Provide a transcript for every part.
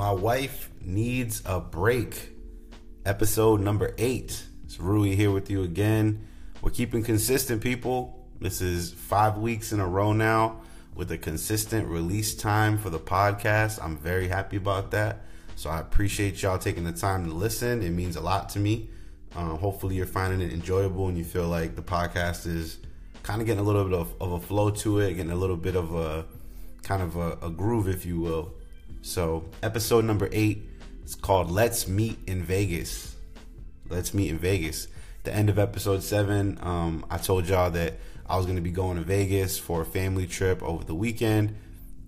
My wife needs a break. Episode number eight. It's Rui here with you again. We're keeping consistent, people. This is five weeks in a row now with a consistent release time for the podcast. I'm very happy about that. So I appreciate y'all taking the time to listen. It means a lot to me. Uh, hopefully, you're finding it enjoyable and you feel like the podcast is kind of getting a little bit of, of a flow to it, getting a little bit of a kind of a, a groove, if you will. So, episode number eight is called Let's Meet in Vegas. Let's Meet in Vegas. The end of episode seven, um, I told y'all that I was going to be going to Vegas for a family trip over the weekend.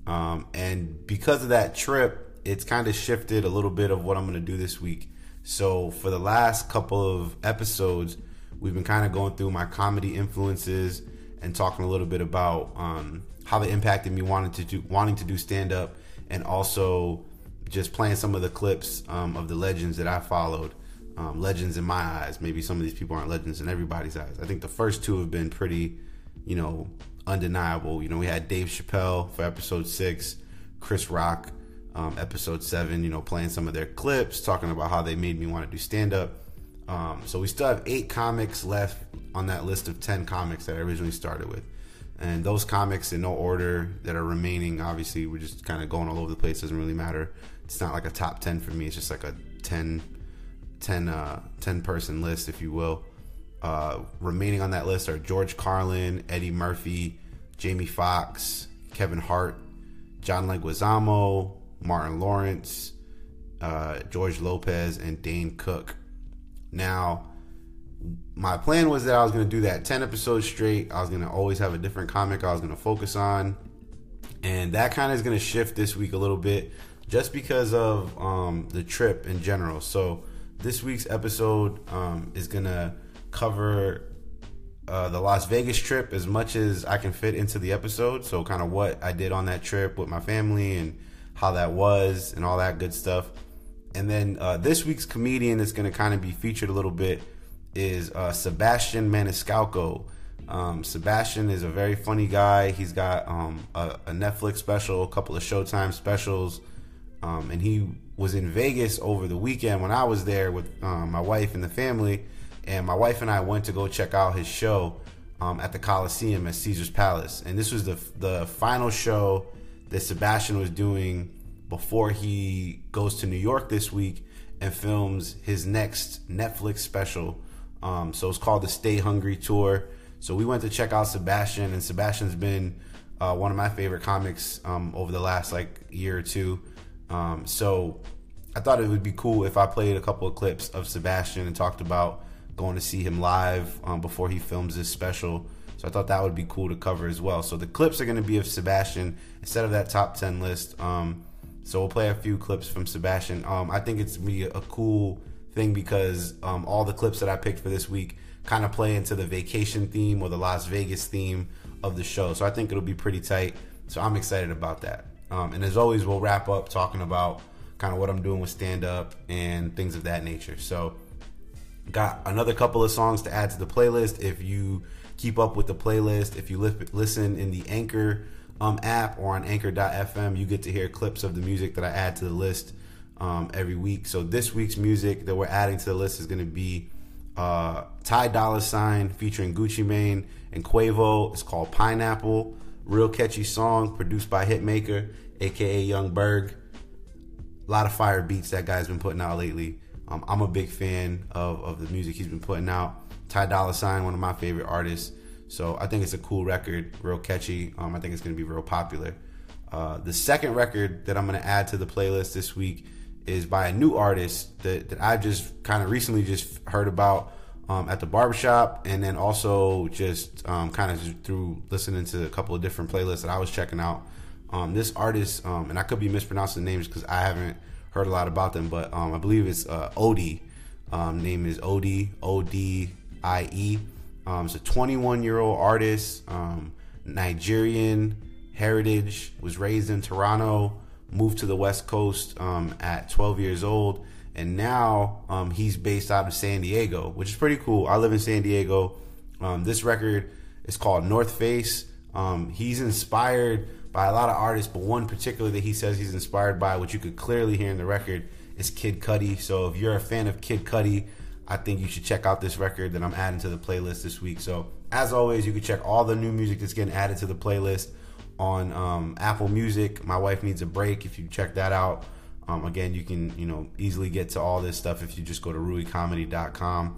Um, and because of that trip, it's kind of shifted a little bit of what I'm going to do this week. So, for the last couple of episodes, we've been kind of going through my comedy influences and talking a little bit about um, how they impacted me wanting to do wanting to do stand up and also just playing some of the clips um, of the legends that I followed. Um, legends in my eyes. Maybe some of these people aren't legends in everybody's eyes. I think the first two have been pretty, you know, undeniable. You know, we had Dave Chappelle for episode six, Chris Rock, um, episode seven. You know, playing some of their clips, talking about how they made me want to do stand up. Um, so we still have eight comics left on that list of ten comics that I originally started with. And those comics in no order that are remaining, obviously, we're just kind of going all over the place. Doesn't really matter. It's not like a top 10 for me. It's just like a 10, 10, uh, 10 person list, if you will. Uh, remaining on that list are George Carlin, Eddie Murphy, Jamie Foxx, Kevin Hart, John Leguizamo, Martin Lawrence, uh, George Lopez, and Dane Cook. Now, my plan was that I was going to do that 10 episodes straight. I was going to always have a different comic I was going to focus on. And that kind of is going to shift this week a little bit just because of um, the trip in general. So, this week's episode um, is going to cover uh, the Las Vegas trip as much as I can fit into the episode. So, kind of what I did on that trip with my family and how that was and all that good stuff. And then uh, this week's comedian is going to kind of be featured a little bit is uh, Sebastian Maniscalco. Um, Sebastian is a very funny guy. He's got um, a, a, Netflix special, a couple of Showtime specials, um, and he was in Vegas over the weekend when I was there with um, my wife and the family. And my wife and I went to go check out his show um, at the Coliseum at Caesars Palace. And this was the the final show that Sebastian was doing before he goes to New York this week and films his next Netflix special um, so it's called the Stay Hungry Tour. So we went to check out Sebastian, and Sebastian's been uh, one of my favorite comics um, over the last like year or two. Um, so I thought it would be cool if I played a couple of clips of Sebastian and talked about going to see him live um, before he films this special. So I thought that would be cool to cover as well. So the clips are going to be of Sebastian instead of that top 10 list. Um, so we'll play a few clips from Sebastian. Um, I think it's going to be a cool thing because um, all the clips that I picked for this week kind of play into the vacation theme or the Las Vegas theme of the show. So I think it'll be pretty tight. So I'm excited about that. Um, and as always, we'll wrap up talking about kind of what I'm doing with stand up and things of that nature. So got another couple of songs to add to the playlist. If you keep up with the playlist, if you li- listen in the Anchor um, app or on Anchor.fm, you get to hear clips of the music that I add to the list um, every week. So this week's music that we're adding to the list is going to be uh, Ty Dolla Sign featuring Gucci Mane and Quavo. It's called Pineapple. Real catchy song produced by Hitmaker, aka Young Berg. A lot of fire beats that guy's been putting out lately. Um, I'm a big fan of, of the music he's been putting out. Ty Dolla Sign, one of my favorite artists. So I think it's a cool record, real catchy. Um, I think it's going to be real popular. Uh, the second record that I'm going to add to the playlist this week is by a new artist that, that I just kind of recently just heard about um, at the barbershop, and then also just um, kind of through listening to a couple of different playlists that I was checking out. Um, this artist, um, and I could be mispronouncing names because I haven't heard a lot about them, but um, I believe it's uh, Odie. Um, name is Odie, O D I E. it's a 21 year old artist, Nigerian heritage, was raised in Toronto moved to the West Coast um, at 12 years old, and now um, he's based out of San Diego, which is pretty cool. I live in San Diego. Um, this record is called North Face. Um, he's inspired by a lot of artists, but one particular that he says he's inspired by, which you could clearly hear in the record, is Kid Cudi. So if you're a fan of Kid Cudi, I think you should check out this record that I'm adding to the playlist this week. So as always, you can check all the new music that's getting added to the playlist on um, Apple Music. My wife needs a break. If you check that out, um, again, you can you know easily get to all this stuff if you just go to ruicomedy.com.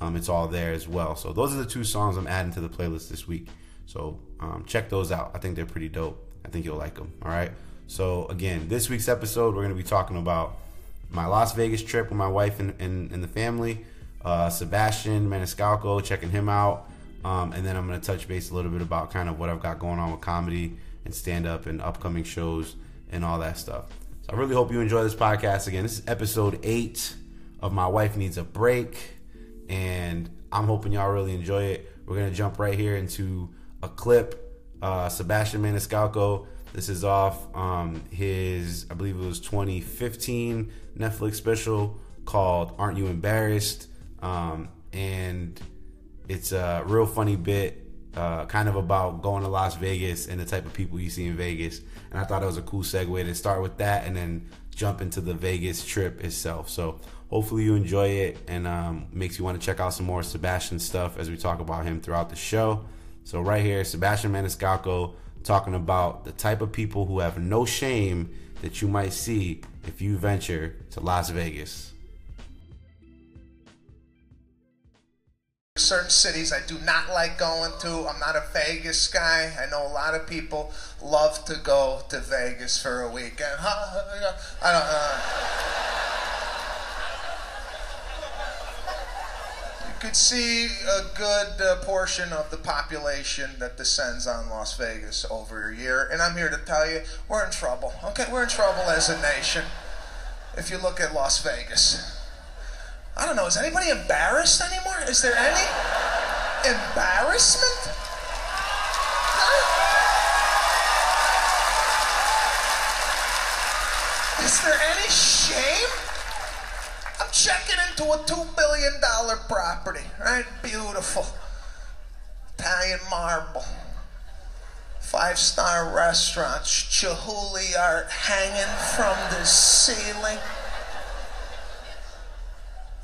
Um, it's all there as well. So those are the two songs I'm adding to the playlist this week. So um, check those out. I think they're pretty dope. I think you'll like them. All right. So again, this week's episode, we're going to be talking about my Las Vegas trip with my wife and, and, and the family. Uh, Sebastian Maniscalco, checking him out. Um, and then I'm going to touch base a little bit about kind of what I've got going on with comedy and stand up and upcoming shows and all that stuff. So I really hope you enjoy this podcast. Again, this is episode eight of My Wife Needs a Break. And I'm hoping y'all really enjoy it. We're going to jump right here into a clip. Uh, Sebastian Maniscalco. This is off um, his, I believe it was 2015 Netflix special called "Aren't You Embarrassed?" Um, and it's a real funny bit, uh, kind of about going to Las Vegas and the type of people you see in Vegas. And I thought it was a cool segue to start with that and then jump into the Vegas trip itself. So hopefully you enjoy it and um, makes you want to check out some more Sebastian stuff as we talk about him throughout the show. So right here, Sebastian Maniscalco talking about the type of people who have no shame that you might see if you venture to Las Vegas. Certain cities I do not like going to. I'm not a Vegas guy. I know a lot of people love to go to Vegas for a weekend. I don't. Uh, you could see a good uh, portion of the population that descends on Las Vegas over a year, and I'm here to tell you we're in trouble. Okay, we're in trouble as a nation. If you look at Las Vegas. I don't know. Is anybody embarrassed anymore? Is there any embarrassment? Is there any shame? I'm checking into a $2 billion property, right? Beautiful. Italian marble. Five star restaurants, Chihuly art hanging from the ceiling.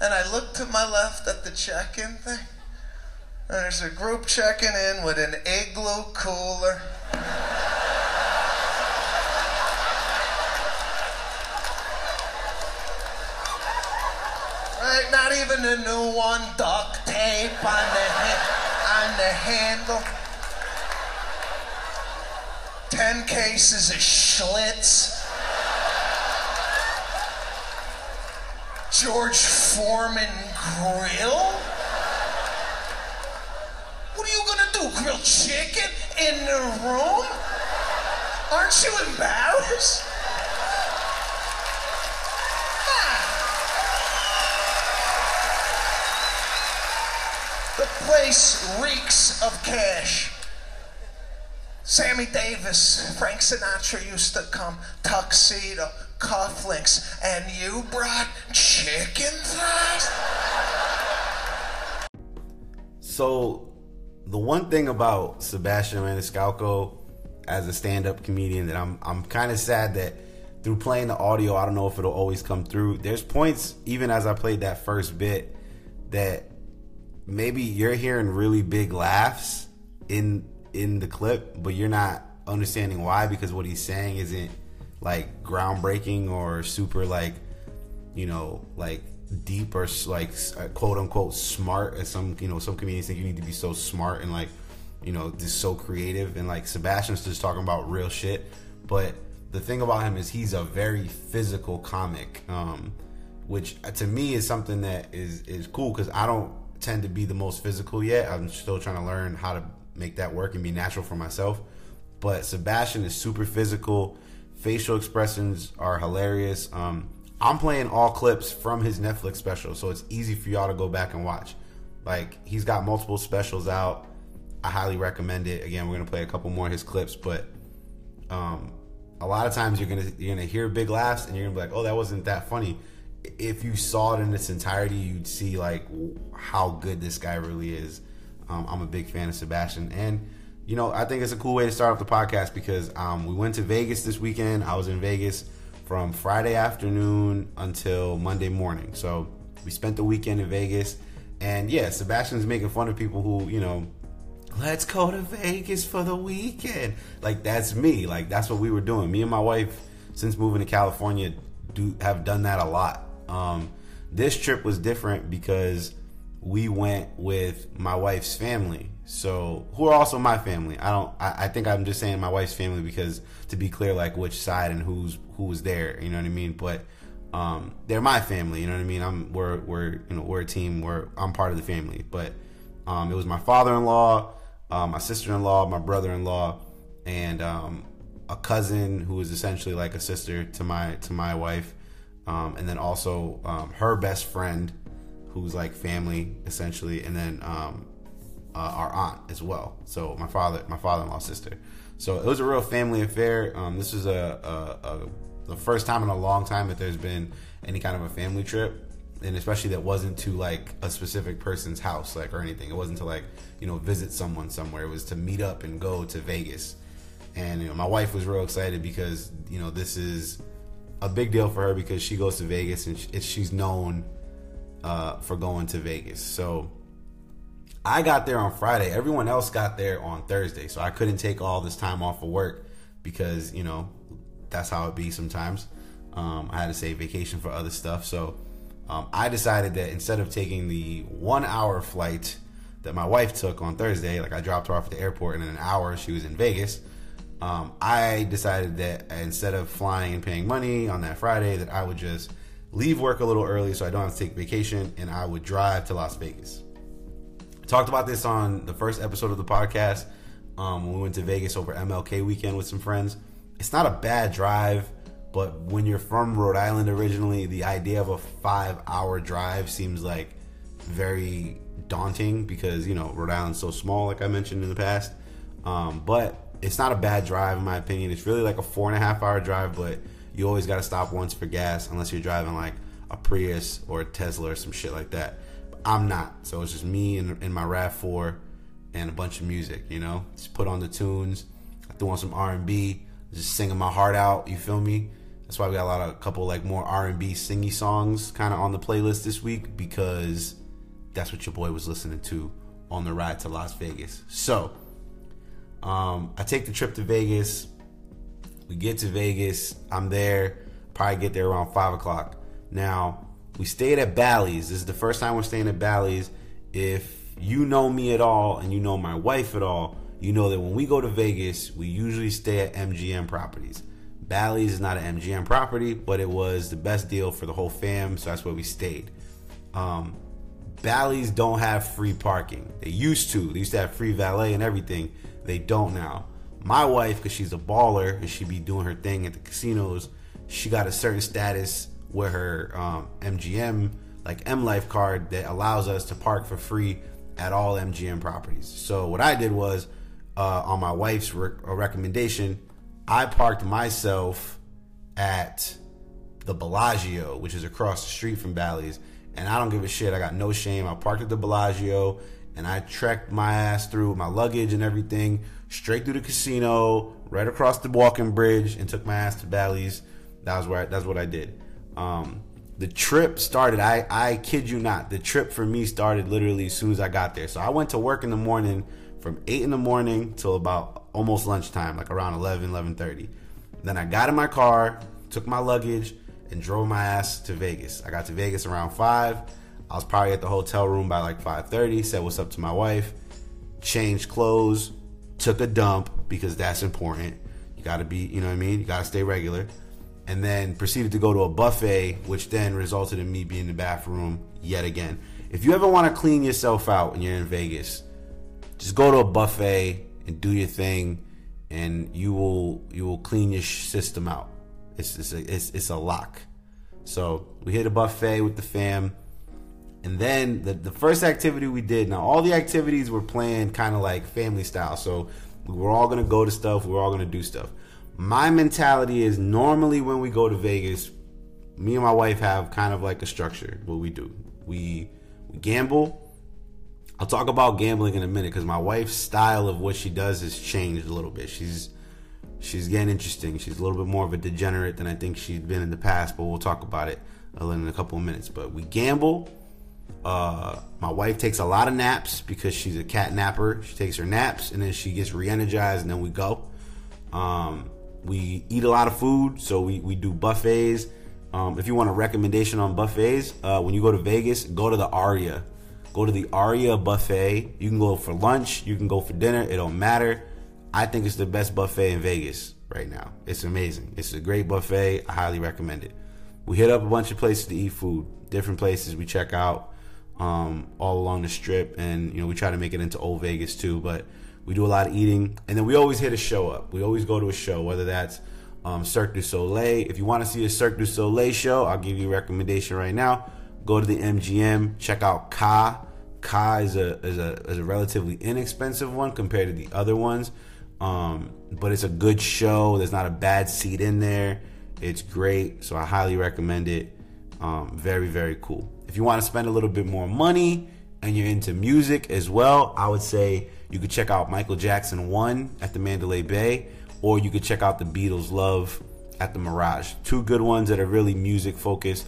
And I look to my left at the check in thing. And there's a group checking in with an igloo cooler. Right, not even a new one, duct tape on the, on the handle. Ten cases of Schlitz. George Foreman grill? What are you gonna do? Grill chicken in the room? Aren't you embarrassed? Ah. The place reeks of cash. Sammy Davis, Frank Sinatra used to come tuxedo, cufflinks, and you brought chicken thighs? So, the one thing about Sebastian Maniscalco as a stand-up comedian that I'm I'm kind of sad that through playing the audio, I don't know if it'll always come through. There's points even as I played that first bit that maybe you're hearing really big laughs in in the clip, but you're not understanding why because what he's saying isn't like groundbreaking or super like you know like deep or like uh, quote unquote smart as some you know some comedians think you need to be so smart and like you know just so creative. And like Sebastian's just talking about real shit. But the thing about him is he's a very physical comic um which uh, to me is something that is is cool because I don't tend to be the most physical yet. I'm still trying to learn how to make that work and be natural for myself. But Sebastian is super physical facial expressions are hilarious um I'm playing all clips from his Netflix special, so it's easy for y'all to go back and watch. Like he's got multiple specials out. I highly recommend it. Again, we're gonna play a couple more of his clips, but um, a lot of times you're gonna you're gonna hear big laughs and you're gonna be like, oh, that wasn't that funny. If you saw it in its entirety, you'd see like how good this guy really is. Um, I'm a big fan of Sebastian, and you know, I think it's a cool way to start off the podcast because um, we went to Vegas this weekend. I was in Vegas from Friday afternoon until Monday morning. So we spent the weekend in Vegas. And yeah, Sebastian's making fun of people who, you know, let's go to Vegas for the weekend. Like that's me. Like that's what we were doing. Me and my wife, since moving to California, do have done that a lot. Um, this trip was different because we went with my wife's family. So who are also my family. I don't. I, I, think I'm just saying my wife's family because to be clear, like which side and who's who was there. You know what I mean? But um, they're my family. You know what I mean? I'm we're we're you know we're a team. We're I'm part of the family. But um, it was my father-in-law, uh, my sister-in-law, my brother-in-law, and um, a cousin who is essentially like a sister to my to my wife, um, and then also um, her best friend, who's like family essentially, and then um, uh, our aunt as well. So my father, my father-in-law sister. So it was a real family affair. Um, this is a, a, a, the first time in a long time that there's been any kind of a family trip, and especially that wasn't to like a specific person's house, like or anything. It wasn't to like you know visit someone somewhere. It was to meet up and go to Vegas. And you know, my wife was real excited because you know this is a big deal for her because she goes to Vegas and she's known uh, for going to Vegas. So I got there on Friday. Everyone else got there on Thursday. So I couldn't take all this time off of work because, you know, that's how it be sometimes. Um, I had to save vacation for other stuff. So um, I decided that instead of taking the one hour flight that my wife took on Thursday, like I dropped her off at the airport and in an hour she was in Vegas. Um, I decided that instead of flying and paying money on that Friday, that I would just leave work a little early so I don't have to take vacation and I would drive to Las Vegas talked about this on the first episode of the podcast um, when we went to Vegas over MLK weekend with some friends. It's not a bad drive, but when you're from Rhode Island originally, the idea of a five hour drive seems like very daunting because, you know, Rhode Island's so small, like I mentioned in the past. Um, but it's not a bad drive, in my opinion. It's really like a four and a half hour drive, but you always got to stop once for gas unless you're driving like a Prius or a Tesla or some shit like that. I'm not. So it's just me and, and my RAV4 and a bunch of music, you know? Just put on the tunes. I threw on some R&B, just singing my heart out, you feel me? That's why we got a lot of a couple like more R&B singy songs kind of on the playlist this week because that's what your boy was listening to on the ride to Las Vegas. So, um, I take the trip to Vegas. We get to Vegas. I'm there. Probably get there around five o'clock. Now, we stayed at Bally's. This is the first time we're staying at Bally's. If you know me at all and you know my wife at all, you know that when we go to Vegas, we usually stay at MGM properties. Bally's is not an MGM property, but it was the best deal for the whole fam, so that's where we stayed. Um, Bally's don't have free parking. They used to. They used to have free valet and everything. They don't now. My wife, because she's a baller and she be doing her thing at the casinos, she got a certain status with her um, MGM like M Life card that allows us to park for free at all MGM properties. So what I did was uh, on my wife's re- recommendation, I parked myself at the Bellagio, which is across the street from Bally's, and I don't give a shit. I got no shame. I parked at the Bellagio and I trekked my ass through my luggage and everything straight through the casino, right across the walking bridge, and took my ass to Bally's. That was where I, that's what I did. Um, the trip started. I I kid you not. The trip for me started literally as soon as I got there. So I went to work in the morning from eight in the morning till about almost lunchtime, like around 11, 11.30. Then I got in my car, took my luggage, and drove my ass to Vegas. I got to Vegas around five. I was probably at the hotel room by like 5:30. Said what's up to my wife. Changed clothes, took a dump because that's important. You got to be, you know what I mean. You got to stay regular and then proceeded to go to a buffet, which then resulted in me being in the bathroom yet again. If you ever want to clean yourself out when you're in Vegas, just go to a buffet and do your thing, and you will you will clean your system out. It's it's a, it's, it's a lock. So we hit a buffet with the fam, and then the the first activity we did. Now all the activities were planned kind of like family style. So we were all gonna go to stuff. We were all gonna do stuff my mentality is normally when we go to Vegas, me and my wife have kind of like a structure. What we do, we we gamble. I'll talk about gambling in a minute because my wife's style of what she does has changed a little bit. She's she's getting interesting. She's a little bit more of a degenerate than I think she's been in the past, but we'll talk about it in a couple of minutes. But we gamble. Uh, my wife takes a lot of naps because she's a cat napper. She takes her naps and then she gets re-energized and then we go. Um, we eat a lot of food, so we, we do buffets. Um, if you want a recommendation on buffets, uh, when you go to Vegas, go to the Aria. Go to the Aria buffet. You can go for lunch, you can go for dinner. It don't matter. I think it's the best buffet in Vegas right now. It's amazing. It's a great buffet. I highly recommend it. We hit up a bunch of places to eat food, different places we check out um, all along the strip, and you know we try to make it into Old Vegas too. But we do a lot of eating, and then we always hit a show up. We always go to a show, whether that's um, Cirque du Soleil. If you want to see a Cirque du Soleil show, I'll give you a recommendation right now. Go to the MGM, check out Ka. Ka is a is a is a relatively inexpensive one compared to the other ones, um, but it's a good show. There's not a bad seat in there. It's great, so I highly recommend it. Um, very very cool. If you want to spend a little bit more money and you're into music as well, I would say you could check out Michael Jackson One at the Mandalay Bay or you could check out the Beatles Love at the Mirage. Two good ones that are really music focused.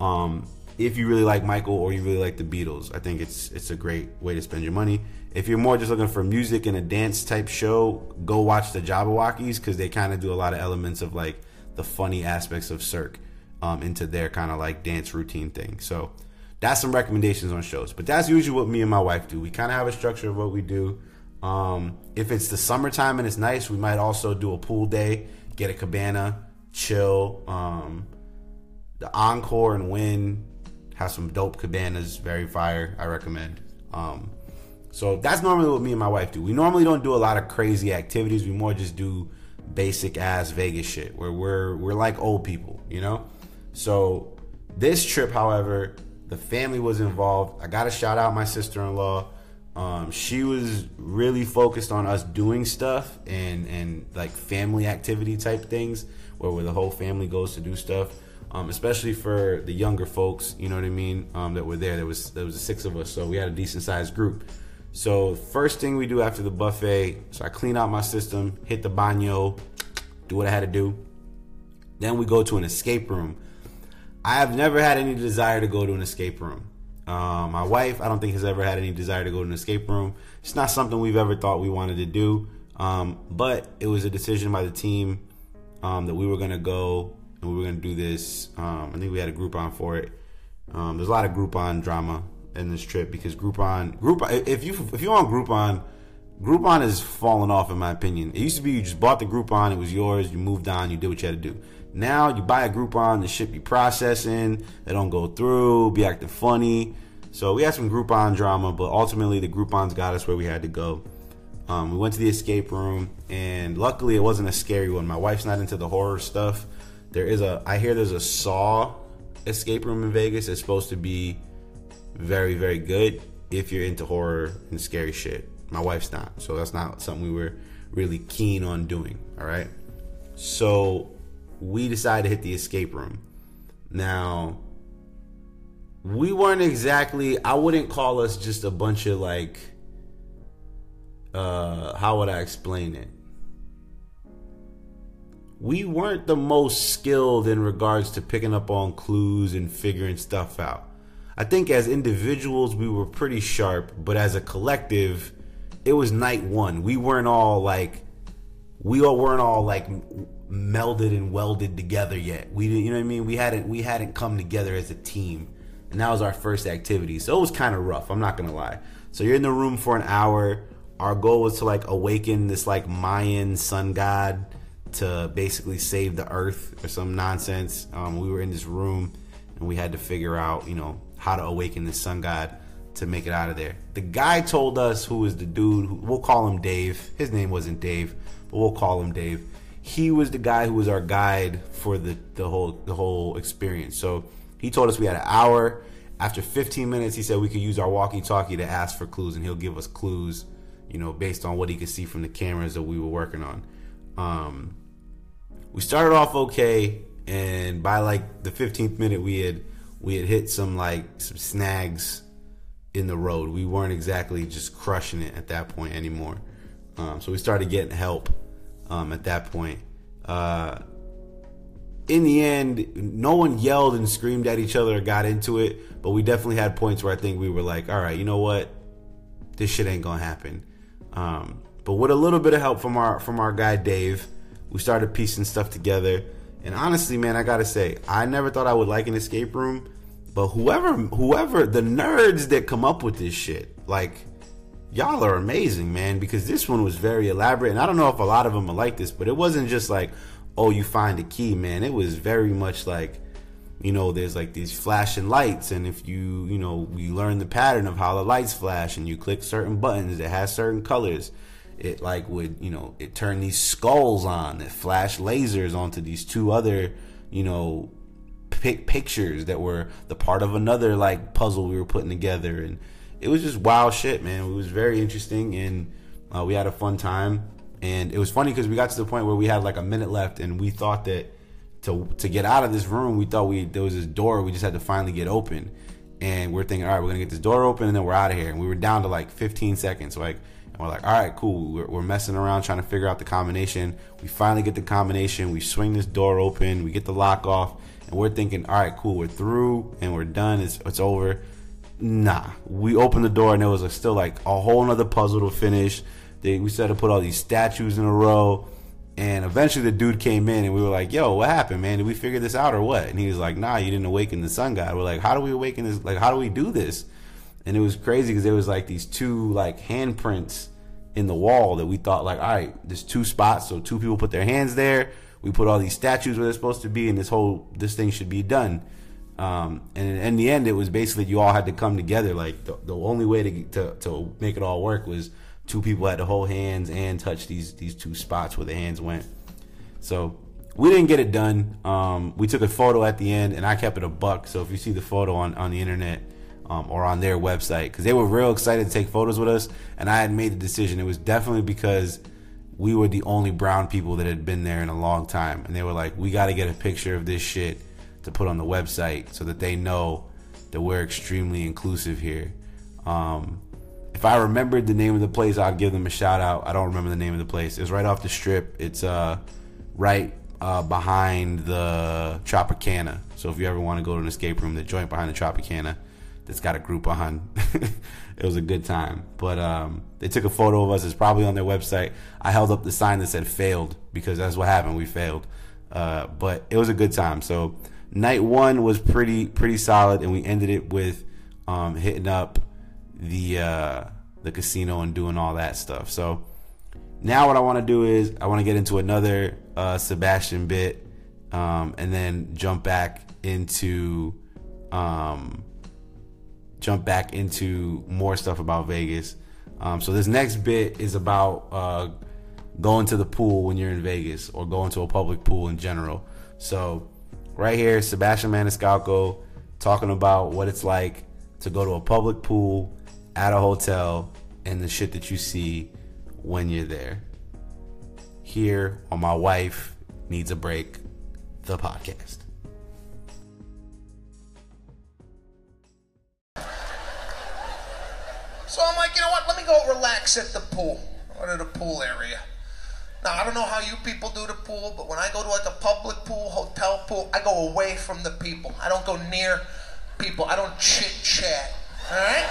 Um, if you really like Michael or you really like the Beatles, I think it's it's a great way to spend your money. If you're more just looking for music and a dance type show, go watch the Jabbawockeez because they kind of do a lot of elements of like the funny aspects of Cirque um, into their kind of like dance routine thing. So that's some recommendations on shows. But that's usually what me and my wife do. We kind of have a structure of what we do. Um, if it's the summertime and it's nice, we might also do a pool day, get a cabana, chill. Um, the Encore and Wynn, have some dope cabanas, very fire. I recommend. Um, so that's normally what me and my wife do. We normally don't do a lot of crazy activities. We more just do basic ass Vegas shit where we're we're like old people, you know. So this trip, however, the family was involved. I got to shout out my sister in law. Um, she was really focused on us doing stuff and and like family activity type things where, where the whole family goes to do stuff. Um, especially for the younger folks, you know what I mean, um, that were there. There was there was six of us, so we had a decent sized group. So first thing we do after the buffet, so I clean out my system, hit the baño, do what I had to do. Then we go to an escape room. I have never had any desire to go to an escape room. Um, my wife, I don't think has ever had any desire to go to an escape room. It's not something we've ever thought we wanted to do. Um, but it was a decision by the team um, that we were going to go and we were going to do this. Um, I think we had a Groupon for it. Um, there's a lot of Groupon drama in this trip because Groupon, Groupon, if you if you're on Groupon, Groupon has fallen off in my opinion. It used to be you just bought the Groupon, it was yours, you moved on, you did what you had to do. Now you buy a Groupon, the shit be processing, they don't go through, be acting funny. So we had some Groupon drama, but ultimately the Groupons got us where we had to go. Um, we went to the escape room, and luckily it wasn't a scary one. My wife's not into the horror stuff. There is a, I hear there's a Saw escape room in Vegas. It's supposed to be very, very good if you're into horror and scary shit. My wife's not, so that's not something we were really keen on doing. All right, so we decided to hit the escape room. Now, we weren't exactly, I wouldn't call us just a bunch of like, uh, how would I explain it? We weren't the most skilled in regards to picking up on clues and figuring stuff out. I think as individuals, we were pretty sharp, but as a collective, it was night one. We weren't all like, we all weren't all like melded and welded together yet. We you know what I mean? We hadn't we hadn't come together as a team. And that was our first activity. So it was kind of rough, I'm not going to lie. So you're in the room for an hour. Our goal was to like awaken this like Mayan sun god to basically save the earth or some nonsense. Um, we were in this room and we had to figure out, you know, how to awaken the sun god to make it out of there. The guy told us who was the dude, who, we'll call him Dave. His name wasn't Dave, but we'll call him Dave he was the guy who was our guide for the, the whole the whole experience. So he told us we had an hour. After 15 minutes, he said we could use our walkie-talkie to ask for clues, and he'll give us clues, you know, based on what he could see from the cameras that we were working on. Um, we started off okay, and by like the 15th minute, we had we had hit some like some snags in the road. We weren't exactly just crushing it at that point anymore. Um, so we started getting help um, at that point. Uh, in the end, no one yelled and screamed at each other or got into it, but we definitely had points where I think we were like, all right, you know what? This shit ain't gonna happen. Um, but with a little bit of help from our from our guy Dave, we started piecing stuff together. And honestly, man, I gotta say, I never thought I would like an escape room, but whoever whoever the nerds that come up with this shit, like y'all are amazing, man, because this one was very elaborate. And I don't know if a lot of them are like this, but it wasn't just like oh, you find a key, man. It was very much like, you know, there's like these flashing lights, and if you, you know, you learn the pattern of how the lights flash, and you click certain buttons that has certain colors, it like would, you know, it turned these skulls on that flash lasers onto these two other, you know, pic- pictures that were the part of another like puzzle we were putting together, and it was just wild shit, man. It was very interesting, and uh, we had a fun time. And it was funny because we got to the point where we had like a minute left, and we thought that to to get out of this room, we thought we there was this door we just had to finally get open. And we're thinking, all right, we're gonna get this door open, and then we're out of here. And we were down to like 15 seconds, like. And we're like, all right, cool. We're, we're messing around trying to figure out the combination. We finally get the combination. We swing this door open. We get the lock off, and we're thinking, all right, cool. We're through and we're done. It's it's over. Nah, we opened the door and there was a, still like a whole nother puzzle to finish. They, we started to put all these statues in a row. And eventually the dude came in and we were like, yo, what happened, man? Did we figure this out or what? And he was like, nah, you didn't awaken the sun god. We're like, how do we awaken this? Like, how do we do this? And it was crazy because there was like these two like handprints in the wall that we thought like, all right, there's two spots. So two people put their hands there. We put all these statues where they're supposed to be and this whole, this thing should be done. Um, and in the end, it was basically you all had to come together. Like the, the only way to, to, to make it all work was two people had to hold hands and touch these these two spots where the hands went. So we didn't get it done. Um, we took a photo at the end, and I kept it a buck. So if you see the photo on on the internet um, or on their website, because they were real excited to take photos with us, and I had made the decision. It was definitely because we were the only brown people that had been there in a long time, and they were like, "We got to get a picture of this shit to put on the website so that they know that we're extremely inclusive here." Um, if I remembered the name of the place, I'd give them a shout out. I don't remember the name of the place. It's right off the strip. It's uh right uh, behind the Tropicana. So if you ever want to go to an escape room, the joint behind the Tropicana that's got a group behind. it was a good time. But um, they took a photo of us. It's probably on their website. I held up the sign that said failed because that's what happened. We failed. Uh, but it was a good time. So night one was pretty pretty solid, and we ended it with um, hitting up the uh, the casino and doing all that stuff. So now what I want to do is I want to get into another uh, Sebastian bit, um, and then jump back into um, jump back into more stuff about Vegas. Um, so this next bit is about uh, going to the pool when you're in Vegas or going to a public pool in general. So right here, Sebastian Maniscalco talking about what it's like to go to a public pool at a hotel and the shit that you see when you're there. Here on My Wife Needs a Break, the podcast. So I'm like, you know what? Let me go relax at the pool. To the pool area. Now I don't know how you people do the pool, but when I go to like a public pool, hotel pool, I go away from the people. I don't go near people. I don't chit chat. All right?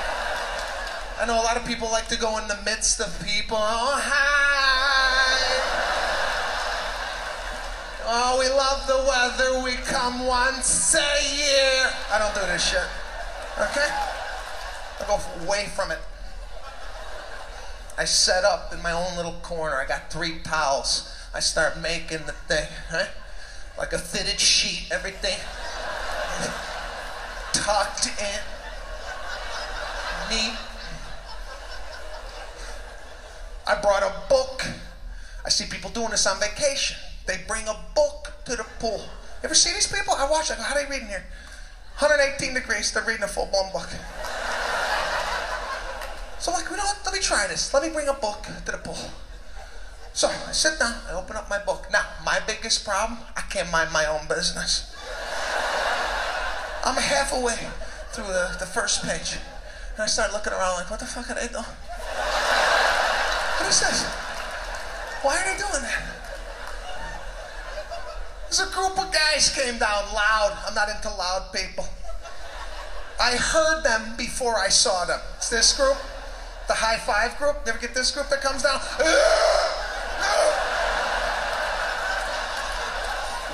I know a lot of people like to go in the midst of people. Oh, hi. Oh, we love the weather. We come once a year. I don't do this shit. Okay? I go away from it. I set up in my own little corner. I got three towels. I start making the thing, right? Like a fitted sheet, everything tucked in, neat. I brought a book. I see people doing this on vacation. They bring a book to the pool. You ever see these people? I watch. I go, how are they reading here? 118 degrees. They're reading a full-blown book. So like, you know what? Let me try this. Let me bring a book to the pool. So I sit down. I open up my book. Now, my biggest problem, I can't mind my own business. I'm half away through the, the first page. And I start looking around like, what the fuck are they doing? What is this? Why are they doing that? There's a group of guys came down loud. I'm not into loud people. I heard them before I saw them. It's this group, the high five group. Never get this group that comes down?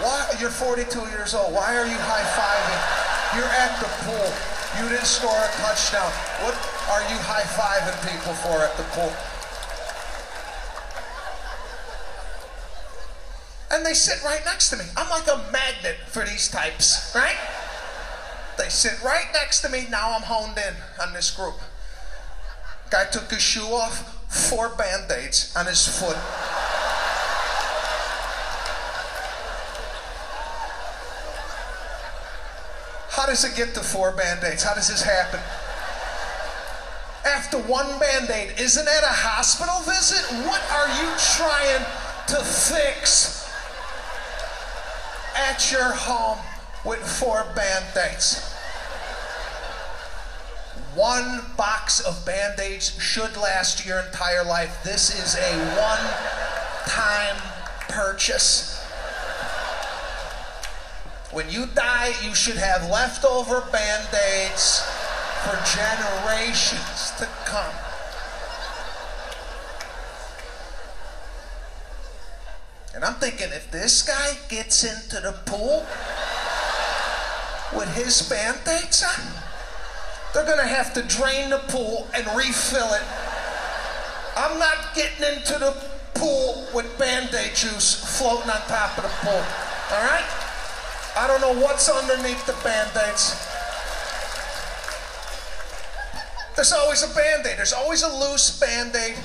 Why? You're 42 years old. Why are you high fiving? You're at the pool. You didn't score a touchdown. What are you high fiving people for at the pool? And they sit right next to me. I'm like a magnet for these types, right? They sit right next to me. Now I'm honed in on this group. Guy took his shoe off, four band aids on his foot. How does it get to four band aids? How does this happen? After one band aid, isn't that a hospital visit? What are you trying to fix at your home with four band aids? One box of band aids should last your entire life. This is a one time purchase. When you die, you should have leftover band aids for generations to come. And I'm thinking if this guy gets into the pool with his band aids on, they're to have to drain the pool and refill it. I'm not getting into the pool with band aid juice floating on top of the pool. All right? I don't know what's underneath the band-aids. There's always a band-aid. There's always a loose band-aid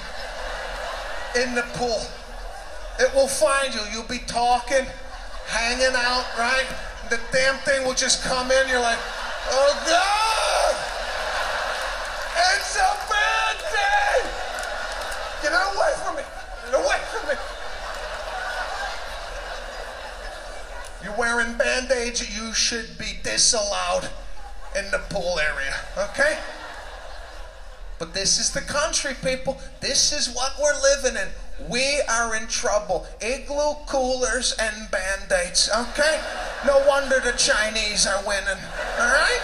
in the pool. It will find you. You'll be talking, hanging out, right? The damn thing will just come in. You're like, oh God! You're wearing band-aids, you should be disallowed in the pool area, okay? But this is the country, people. This is what we're living in. We are in trouble. Igloo coolers and band-aids, okay? No wonder the Chinese are winning, all right?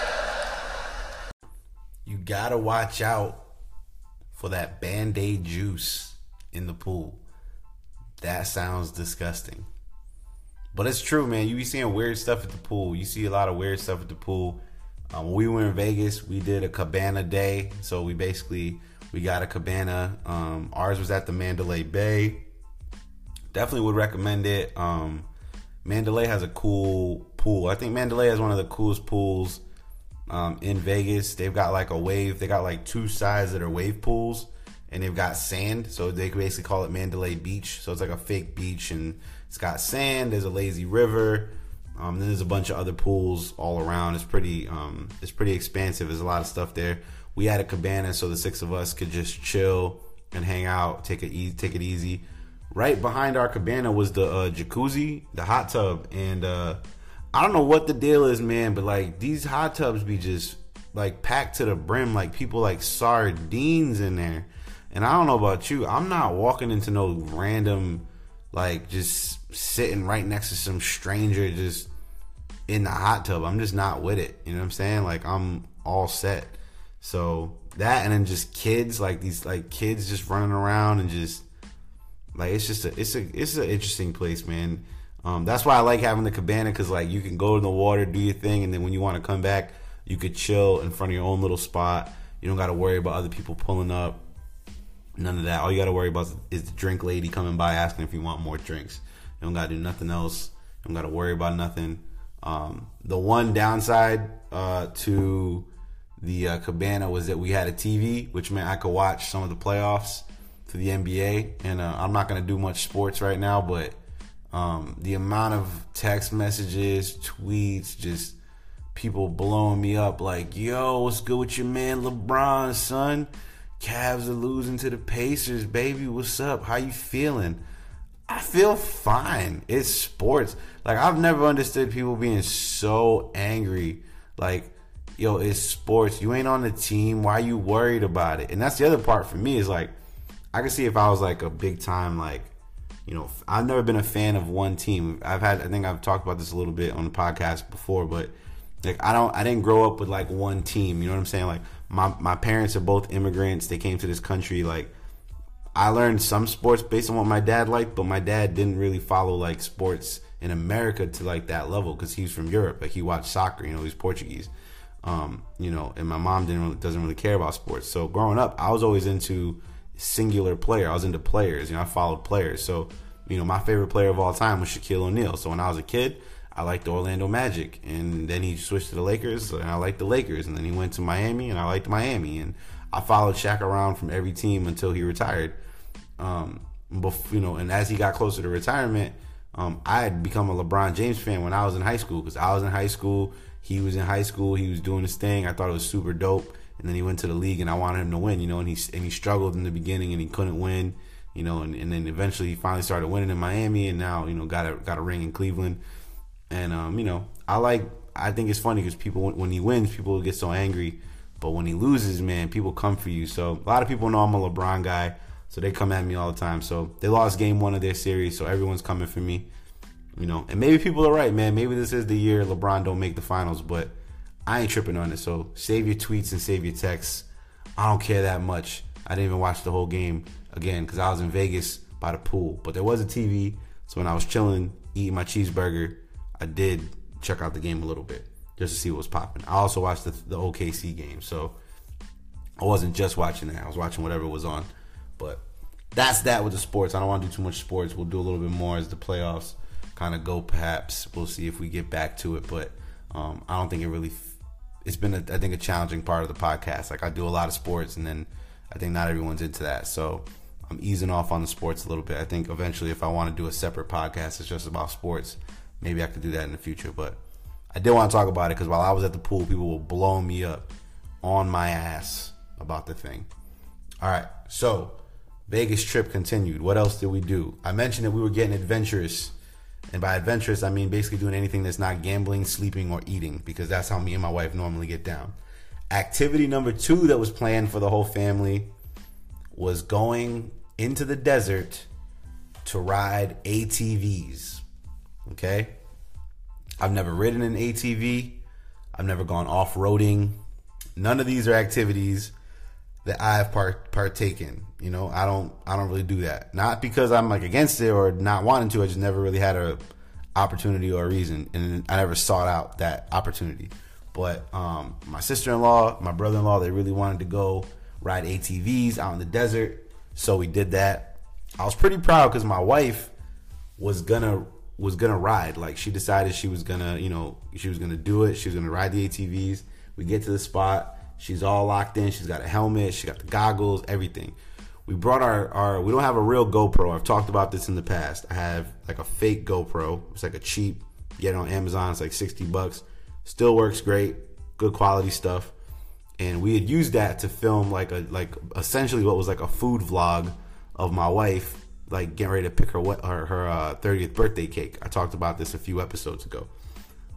You gotta watch out for that band-aid juice in the pool. That sounds disgusting. But it's true, man. You be seeing weird stuff at the pool. You see a lot of weird stuff at the pool. Um, when we were in Vegas, we did a cabana day. So we basically we got a cabana. Um, ours was at the Mandalay Bay. Definitely would recommend it. Um, Mandalay has a cool pool. I think Mandalay has one of the coolest pools um, in Vegas. They've got like a wave. They got like two sides that are wave pools, and they've got sand. So they basically call it Mandalay Beach. So it's like a fake beach and it's got sand. There's a lazy river. Um, then there's a bunch of other pools all around. It's pretty. Um, it's pretty expansive. There's a lot of stuff there. We had a cabana, so the six of us could just chill and hang out, take it easy, take it easy. Right behind our cabana was the uh, jacuzzi, the hot tub, and uh, I don't know what the deal is, man, but like these hot tubs be just like packed to the brim, like people like sardines in there. And I don't know about you, I'm not walking into no random like just sitting right next to some stranger just in the hot tub. I'm just not with it. You know what I'm saying? Like I'm all set. So that and then just kids like these like kids just running around and just like it's just a it's a it's an interesting place, man. Um, that's why I like having the cabana because like you can go in the water, do your thing, and then when you want to come back, you could chill in front of your own little spot. You don't got to worry about other people pulling up. None of that. All you got to worry about is the drink lady coming by asking if you want more drinks. You don't got to do nothing else. You don't got to worry about nothing. Um, the one downside uh, to the uh, cabana was that we had a TV, which meant I could watch some of the playoffs for the NBA. And uh, I'm not going to do much sports right now, but um, the amount of text messages, tweets, just people blowing me up like, yo, what's good with your man LeBron, son? Cavs are losing to the Pacers, baby. What's up? How you feeling? I feel fine. It's sports. Like I've never understood people being so angry. Like yo, it's sports. You ain't on the team. Why you worried about it? And that's the other part for me is like, I can see if I was like a big time like, you know, I've never been a fan of one team. I've had, I think I've talked about this a little bit on the podcast before, but like I don't, I didn't grow up with like one team. You know what I'm saying? Like my my parents are both immigrants. They came to this country like. I learned some sports based on what my dad liked, but my dad didn't really follow like sports in America to like that level because he's from Europe. Like he watched soccer, you know, he's Portuguese. Um, you know, and my mom didn't really, doesn't really care about sports. So growing up, I was always into singular player. I was into players. You know, I followed players. So you know, my favorite player of all time was Shaquille O'Neal. So when I was a kid, I liked the Orlando Magic, and then he switched to the Lakers, and I liked the Lakers, and then he went to Miami, and I liked Miami, and I followed Shaq around from every team until he retired. Um, you know, and as he got closer to retirement, um, I had become a LeBron James fan when I was in high school because I was in high school. He was in high school. He was doing his thing. I thought it was super dope. And then he went to the league, and I wanted him to win. You know, and he and he struggled in the beginning, and he couldn't win. You know, and, and then eventually he finally started winning in Miami, and now you know got a got a ring in Cleveland. And um, you know, I like. I think it's funny because people when he wins, people get so angry, but when he loses, man, people come for you. So a lot of people know I'm a LeBron guy. So they come at me all the time. So they lost game one of their series, so everyone's coming for me. You know, and maybe people are right, man. Maybe this is the year LeBron don't make the finals, but I ain't tripping on it. So save your tweets and save your texts. I don't care that much. I didn't even watch the whole game again because I was in Vegas by the pool, but there was a TV. So when I was chilling, eating my cheeseburger, I did check out the game a little bit just to see what was popping. I also watched the, the OKC game, so I wasn't just watching that. I was watching whatever was on. But that's that with the sports. I don't want to do too much sports. We'll do a little bit more as the playoffs kind of go. Perhaps we'll see if we get back to it. But um, I don't think it really. It's been, a, I think, a challenging part of the podcast. Like I do a lot of sports, and then I think not everyone's into that. So I'm easing off on the sports a little bit. I think eventually, if I want to do a separate podcast, it's just about sports. Maybe I could do that in the future. But I did want to talk about it because while I was at the pool, people were blowing me up on my ass about the thing. All right, so Vegas trip continued. What else did we do? I mentioned that we were getting adventurous. And by adventurous, I mean basically doing anything that's not gambling, sleeping, or eating, because that's how me and my wife normally get down. Activity number two that was planned for the whole family was going into the desert to ride ATVs. Okay? I've never ridden an ATV, I've never gone off roading. None of these are activities that I've part, partaken. You know, I don't I don't really do that. Not because I'm like against it or not wanting to. I just never really had a opportunity or a reason, and I never sought out that opportunity. But um, my sister in law, my brother in law, they really wanted to go ride ATVs out in the desert, so we did that. I was pretty proud because my wife was gonna was gonna ride. Like she decided she was gonna, you know, she was gonna do it. She was gonna ride the ATVs. We get to the spot She's all locked in. She's got a helmet. She got the goggles, everything. We brought our, our we don't have a real GoPro. I've talked about this in the past. I have like a fake GoPro. It's like a cheap, get on Amazon. It's like 60 bucks. Still works great. Good quality stuff. And we had used that to film like a like essentially what was like a food vlog of my wife like getting ready to pick her what her, her uh, 30th birthday cake. I talked about this a few episodes ago.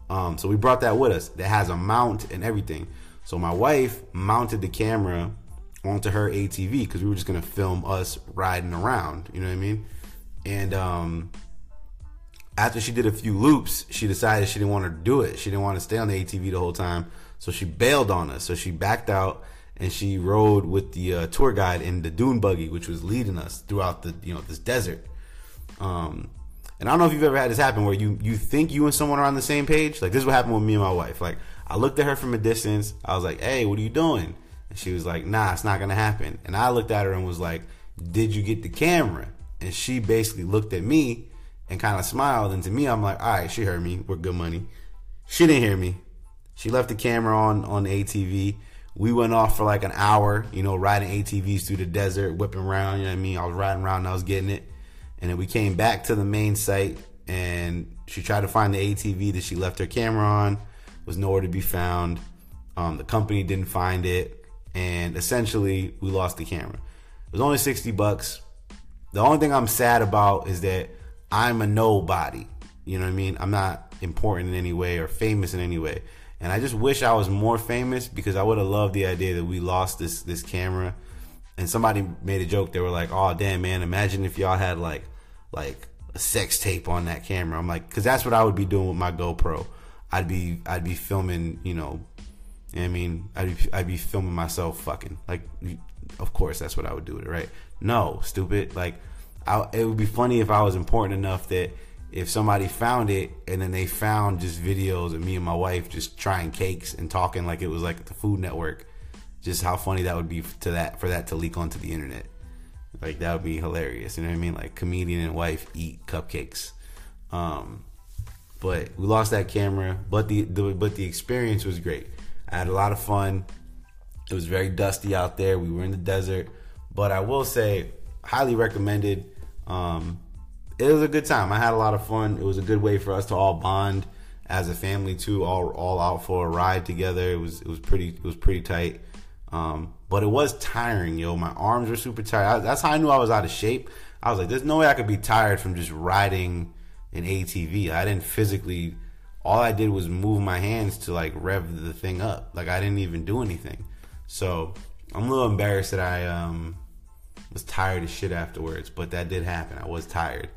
Um, so we brought that with us. That has a mount and everything. So my wife mounted the camera onto her ATV because we were just gonna film us riding around. You know what I mean? And um, after she did a few loops, she decided she didn't want to do it. She didn't want to stay on the ATV the whole time, so she bailed on us. So she backed out and she rode with the uh, tour guide in the dune buggy, which was leading us throughout the you know this desert. Um, and I don't know if you've ever had this happen where you you think you and someone are on the same page. Like this is what happened with me and my wife. Like I looked at her from a distance. I was like, "Hey, what are you doing?" And she was like, "Nah, it's not gonna happen." And I looked at her and was like, "Did you get the camera?" And she basically looked at me and kind of smiled. And to me, I'm like, "All right, she heard me. We're good money." She didn't hear me. She left the camera on on ATV. We went off for like an hour, you know, riding ATVs through the desert, whipping around. You know what I mean? I was riding around and I was getting it. And then we came back to the main site and she tried to find the ATV that she left her camera on was nowhere to be found. Um, the company didn't find it, and essentially we lost the camera. It was only sixty bucks. The only thing I'm sad about is that I'm a nobody. You know what I mean? I'm not important in any way or famous in any way. And I just wish I was more famous because I would have loved the idea that we lost this this camera. And somebody made a joke. They were like, "Oh damn, man! Imagine if y'all had like like a sex tape on that camera." I'm like, because that's what I would be doing with my GoPro. I'd be I'd be filming, you know, I mean, I'd be, I'd be filming myself fucking. Like, of course, that's what I would do it, right? No, stupid. Like, I, it would be funny if I was important enough that if somebody found it and then they found just videos of me and my wife just trying cakes and talking like it was like the Food Network, just how funny that would be to that for that to leak onto the internet. Like that would be hilarious. You know what I mean? Like comedian and wife eat cupcakes. Um, but we lost that camera, but the, the but the experience was great. I had a lot of fun. It was very dusty out there. We were in the desert, but I will say, highly recommended. Um, it was a good time. I had a lot of fun. It was a good way for us to all bond as a family too, all all out for a ride together. It was it was pretty it was pretty tight. Um, but it was tiring, yo. My arms were super tired. I, that's how I knew I was out of shape. I was like, there's no way I could be tired from just riding an ATV. I didn't physically. All I did was move my hands to like rev the thing up. Like I didn't even do anything. So I'm a little embarrassed that I um, was tired as shit afterwards. But that did happen. I was tired.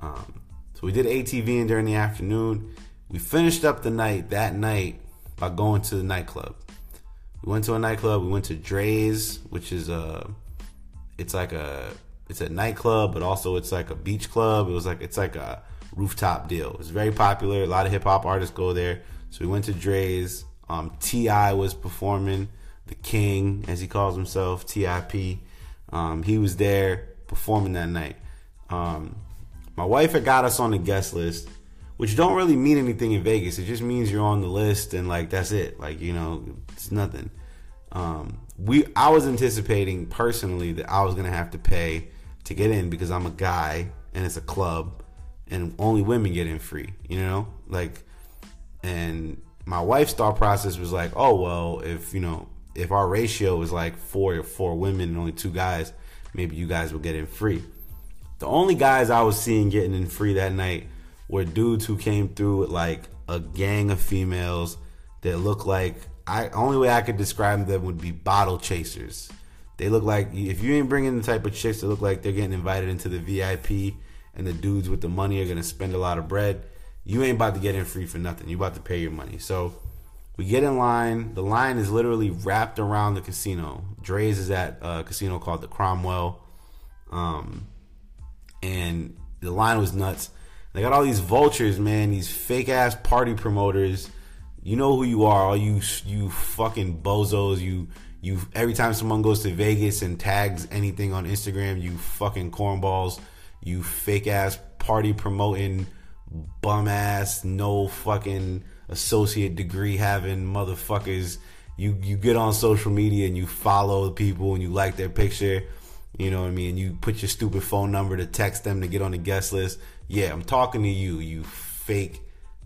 Um, so we did ATVing during the afternoon. We finished up the night that night by going to the nightclub. We went to a nightclub. We went to Drai's, which is a, it's like a, it's a nightclub, but also it's like a beach club. It was like it's like a rooftop deal. It's very popular. A lot of hip hop artists go there. So we went to Drai's. Um, T.I. was performing, the King, as he calls himself, T.I.P. Um, he was there performing that night. Um, my wife had got us on the guest list, which don't really mean anything in Vegas. It just means you're on the list and like that's it. Like you know, it's nothing. Um, we I was anticipating personally that I was gonna have to pay to get in because I'm a guy and it's a club and only women get in free. You know, like and my wife's thought process was like, oh well, if you know if our ratio is like four or four women and only two guys, maybe you guys will get in free. The only guys I was seeing getting in free that night were dudes who came through with like a gang of females that look like I only way I could describe them would be bottle chasers. They look like if you ain't bringing the type of chicks that look like they're getting invited into the VIP and the dudes with the money are gonna spend a lot of bread, you ain't about to get in free for nothing. You about to pay your money. So we get in line. The line is literally wrapped around the casino. Drai's is at a casino called the Cromwell. Um, and the line was nuts. They got all these vultures, man. These fake ass party promoters. You know who you are, all you you fucking bozos. You you every time someone goes to Vegas and tags anything on Instagram, you fucking cornballs. You fake ass party promoting bum ass no fucking associate degree having motherfuckers. You you get on social media and you follow people and you like their picture you know what I mean? You put your stupid phone number to text them to get on the guest list. Yeah, I'm talking to you, you fake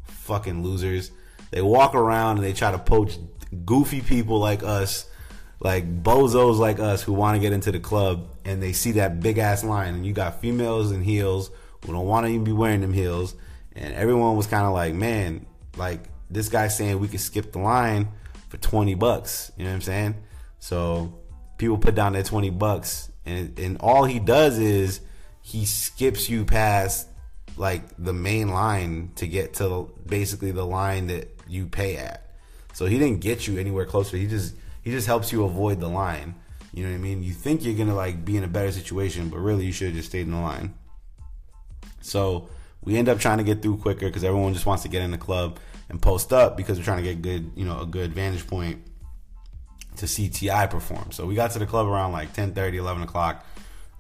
fucking losers. They walk around and they try to poach goofy people like us, like bozos like us who want to get into the club and they see that big ass line and you got females in heels who don't want to even be wearing them heels and everyone was kind of like, "Man, like this guy saying we could skip the line for 20 bucks." You know what I'm saying? So people put down their 20 bucks and and all he does is he skips you past like the main line to get to basically the line that you pay at. So he didn't get you anywhere closer. He just he just helps you avoid the line. You know what I mean? You think you're gonna like be in a better situation, but really you should have just stayed in the line. So we end up trying to get through quicker because everyone just wants to get in the club and post up because we're trying to get good, you know, a good vantage point to see T.I. perform. So we got to the club around like 10 30, 11 o'clock.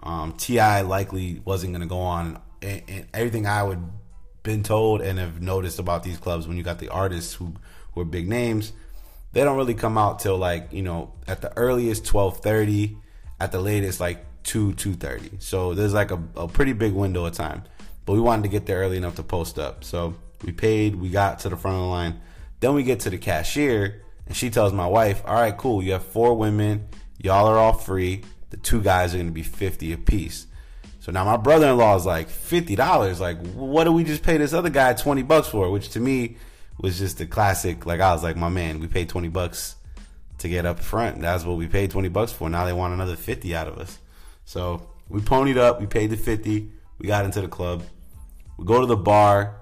Um, T.I. likely wasn't going to go on. And, and, everything I would been told and have noticed about these clubs when you got the artists who, who are big names, they don't really come out till like, you know, at the earliest 1230, at the latest like 2, 230. So there's like a, a pretty big window of time. But we wanted to get there early enough to post up. So we paid, we got to the front of the line. Then we get to the cashier and she tells my wife, all right, cool. You have four women. Y'all are all free. The two guys are going to be 50 apiece. So now my brother-in-law is like $50. Like, what do we just pay this other guy 20 bucks for? Which to me was just a classic. Like I was like, my man, we paid twenty bucks to get up front. That's what we paid twenty bucks for. Now they want another fifty out of us. So we ponied up. We paid the fifty. We got into the club. We go to the bar,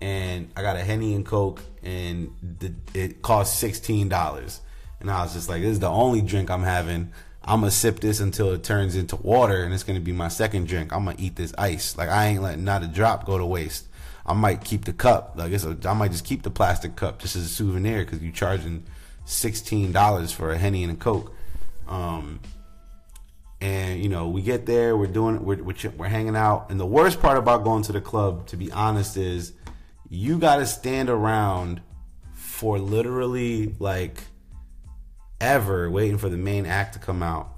and I got a henny and coke, and the, it cost sixteen dollars. And I was just like, this is the only drink I'm having. I'm gonna sip this until it turns into water, and it's gonna be my second drink. I'm gonna eat this ice. Like I ain't letting not a drop go to waste. I might keep the cup. Like it's a, I might just keep the plastic cup just as a souvenir because you're charging sixteen dollars for a henny and a coke. Um, and you know we get there, we're doing, we're, we're we're hanging out, and the worst part about going to the club, to be honest, is you got to stand around for literally like ever waiting for the main act to come out.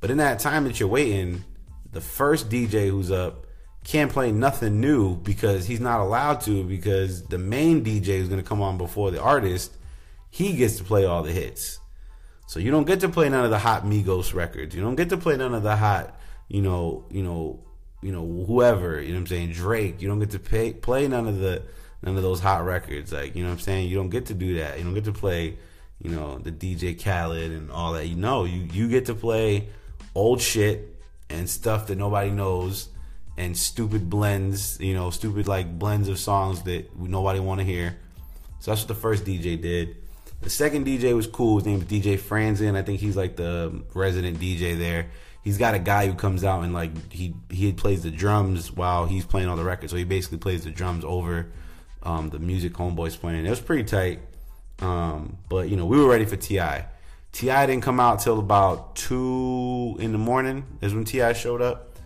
But in that time that you're waiting, the first DJ who's up can't play nothing new because he's not allowed to because the main DJ is going to come on before the artist, he gets to play all the hits. So you don't get to play none of the hot Migos records. You don't get to play none of the hot, you know, you know, you know, whoever, you know what I'm saying, Drake. You don't get to pay, play none of the none of those hot records. Like, you know what I'm saying? You don't get to do that. You don't get to play you know, the DJ Khaled and all that. You know, you you get to play old shit and stuff that nobody knows and stupid blends, you know, stupid like blends of songs that nobody want to hear. So that's what the first DJ did. The second DJ was cool. His name is DJ Franzen. I think he's like the resident DJ there. He's got a guy who comes out and like he he plays the drums while he's playing all the records. So he basically plays the drums over um, the music Homeboy's playing. It was pretty tight. Um, but you know, we were ready for Ti. T.I. didn't come out till about two in the morning. Is when T.I. showed up.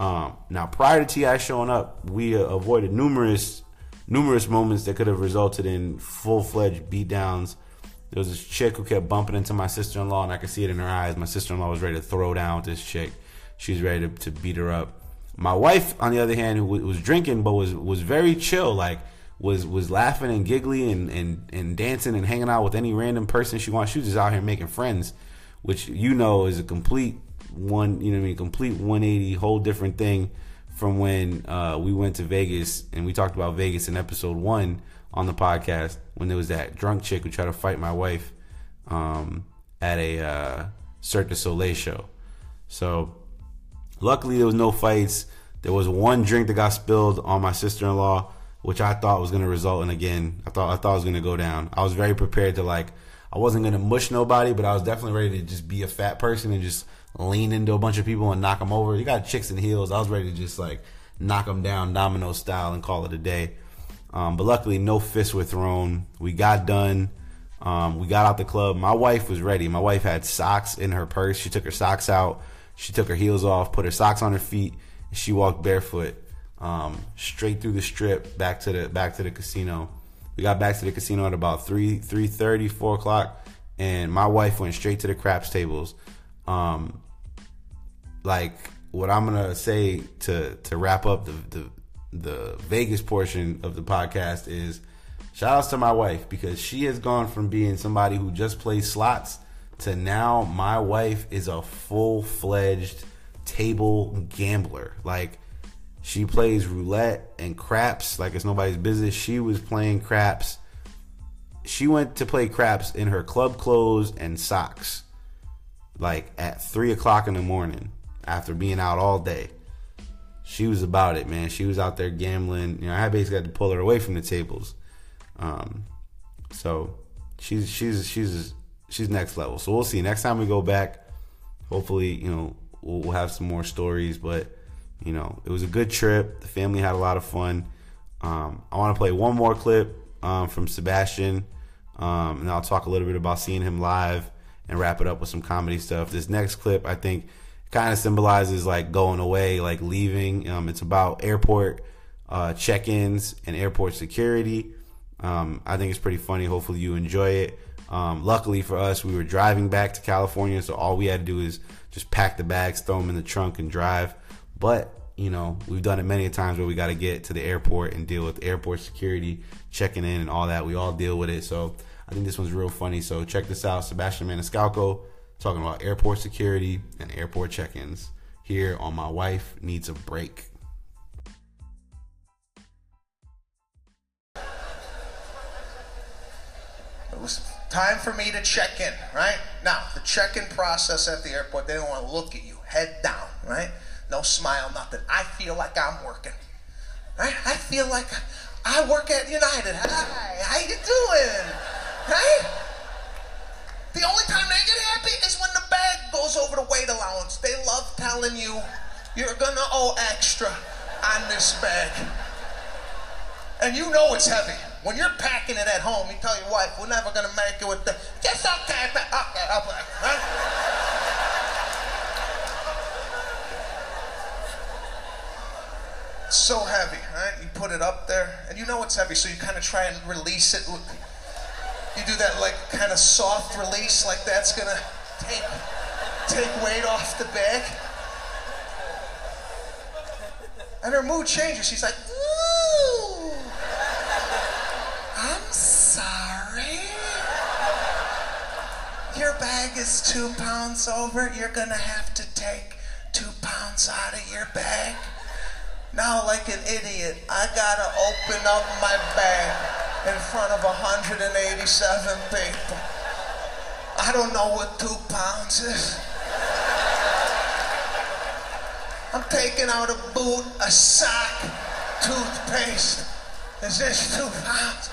Um, now, prior to T.I. showing up, we uh, avoided numerous numerous moments that could have resulted in full fledged beatdowns. There was this chick who kept bumping into my sister in law, and I could see it in her eyes. My sister in law was ready to throw down with this chick. She was ready to, to beat her up. My wife, on the other hand, who was drinking but was was very chill, like was was laughing and giggling and, and, and dancing and hanging out with any random person she wants. She was just out here making friends, which you know is a complete one, you know I mean, complete 180, whole different thing from when uh, we went to Vegas and we talked about Vegas in episode one on the podcast when there was that drunk chick who tried to fight my wife um, at a uh, Cirque du Soleil show. So luckily there was no fights. There was one drink that got spilled on my sister in law which I thought was going to result in again. I thought I thought it was going to go down. I was very prepared to like. I wasn't going to mush nobody, but I was definitely ready to just be a fat person and just lean into a bunch of people and knock them over. You got chicks in heels. I was ready to just like knock them down domino style and call it a day. Um, but luckily, no fists were thrown. We got done. Um, we got out the club. My wife was ready. My wife had socks in her purse. She took her socks out. She took her heels off, put her socks on her feet, and she walked barefoot um, straight through the strip back to the back to the casino. We got back to the casino at about three three thirty four o'clock, and my wife went straight to the craps tables. Um, like what I'm gonna say to to wrap up the the, the Vegas portion of the podcast is shout outs to my wife because she has gone from being somebody who just plays slots to now my wife is a full fledged table gambler. Like she plays roulette and craps like it's nobody's business. She was playing craps. She went to play craps in her club clothes and socks, like at three o'clock in the morning after being out all day. She was about it, man. She was out there gambling. You know, I basically had to pull her away from the tables. Um, so she's she's she's she's next level. So we'll see. Next time we go back, hopefully, you know, we'll, we'll have some more stories, but you know, it was a good trip. The family had a lot of fun. Um, I want to play one more clip um, from Sebastian, um, and I'll talk a little bit about seeing him live and wrap it up with some comedy stuff. This next clip, I think, kind of symbolizes like going away, like leaving. Um, it's about airport uh, check-ins and airport security. Um, I think it's pretty funny. Hopefully, you enjoy it. Um, luckily for us, we were driving back to California, so all we had to do is just pack the bags, throw them in the trunk, and drive. But you know, we've done it many times where we got to get to the airport and deal with airport security, checking in and all that. We all deal with it. So I think this one's real funny. So check this out. Sebastian Maniscalco talking about airport security and airport check-ins here on My Wife Needs a Break. It was time for me to check in, right? Now, the check in process at the airport, they don't want to look at you, head down, right? No smile, nothing. I feel like I'm working, right? I feel like I work at United. Hi, how you doing? Right? The only time they get happy is when the bag goes over the weight allowance. They love telling you you're gonna owe extra on this bag. And you know it's heavy. When you're packing it at home, you tell your wife, we're never gonna make it with the just okay, okay, okay, right? So heavy, right? You put it up there, and you know it's heavy, so you kind of try and release it. You do that like kind of soft release, like that's gonna take take weight off the bag. And her mood changes. She's like, ooh, I'm sorry. Your bag is two pounds over. You're gonna have to take two pounds out of your bag. Now, like an idiot, I gotta open up my bag in front of 187 people. I don't know what two pounds is. I'm taking out a boot, a sock, toothpaste. Is this two pounds?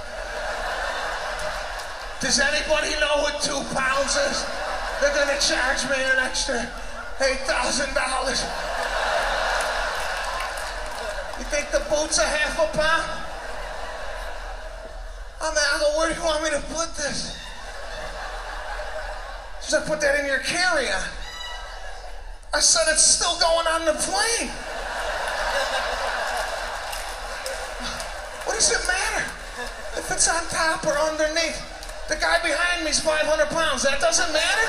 Does anybody know what two pounds is? They're gonna charge me an extra $8,000. You think the boot's are half a pound? I'm I go, where do you want me to put this? She said, put that in your carry-on. I said, it's still going on the plane. What does it matter if it's on top or underneath? The guy behind me's 500 pounds. That doesn't matter?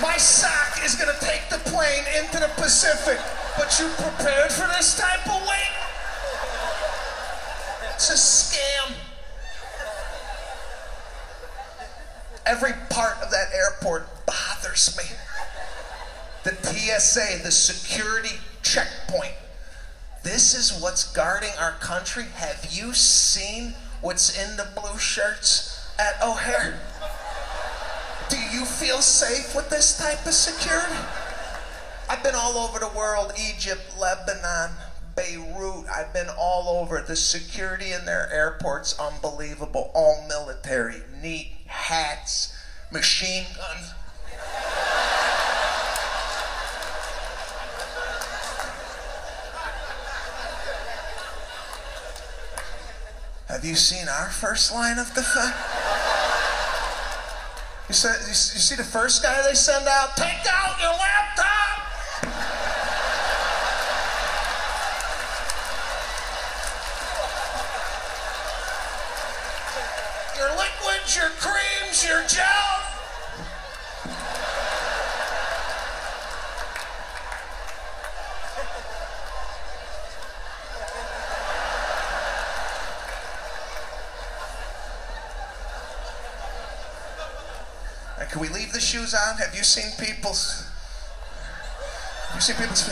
My sock is gonna take the plane into the Pacific, but you prepared for this type of weight? It's a scam. Every part of that airport bothers me. The TSA, the security checkpoint. This is what's guarding our country. Have you seen what's in the blue shirts at O'Hare? Do you feel safe with this type of security? I've been all over the world Egypt, Lebanon, Beirut. I've been all over. The security in their airports, unbelievable. All military, neat hats, machine guns. Have you seen our first line of defense? You, you see the first guy they send out? Take out your laptop! Shoes on? Have you seen people's? Have you seen people's?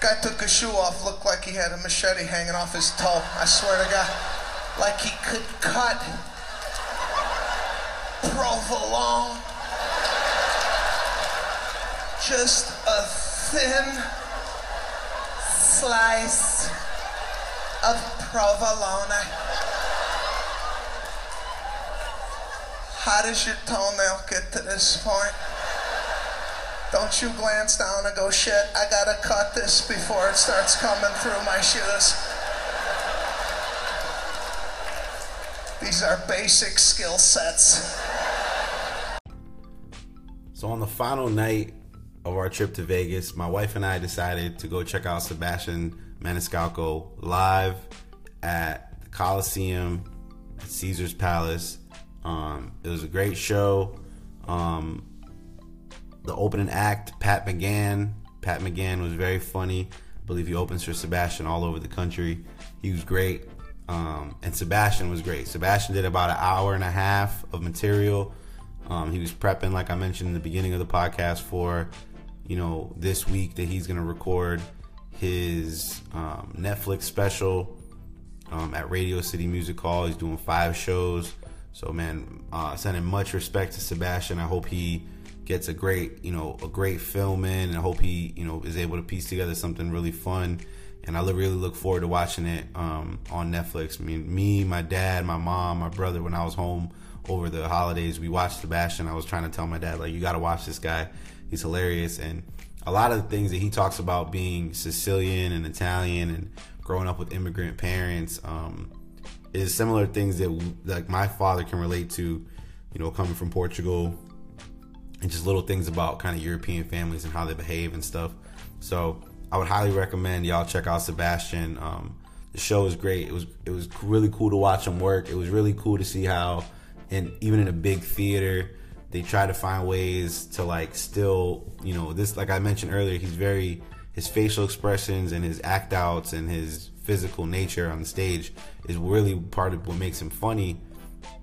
Guy took his shoe off, looked like he had a machete hanging off his toe. I swear to God, like he could cut provolone. Just a thin slice of provolone. How does your toenail get to this point? Don't you glance down and go, shit, I gotta cut this before it starts coming through my shoes. These are basic skill sets. So on the final night of our trip to Vegas, my wife and I decided to go check out Sebastian Maniscalco live at the Coliseum at Caesars Palace. Um, it was a great show. Um, the opening act, Pat McGann. Pat McGann was very funny. I believe he opens for Sebastian all over the country. He was great. Um, and Sebastian was great. Sebastian did about an hour and a half of material. Um, he was prepping, like I mentioned in the beginning of the podcast, for you know this week that he's going to record his um, Netflix special um, at Radio City Music Hall. He's doing five shows. So man, uh, sending much respect to Sebastian. I hope he gets a great, you know, a great film in, and I hope he, you know, is able to piece together something really fun. And I really look forward to watching it um, on Netflix. I mean, me, my dad, my mom, my brother, when I was home over the holidays, we watched Sebastian. I was trying to tell my dad, like, you got to watch this guy. He's hilarious. And a lot of the things that he talks about being Sicilian and Italian and growing up with immigrant parents um, is similar things that like my father can relate to. You know, coming from Portugal, and just little things about kind of European families and how they behave and stuff. So I would highly recommend y'all check out Sebastian. Um, the show is great. It was it was really cool to watch him work. It was really cool to see how, and even in a big theater, they try to find ways to like still, you know, this like I mentioned earlier, he's very his facial expressions and his act outs and his physical nature on the stage is really part of what makes him funny.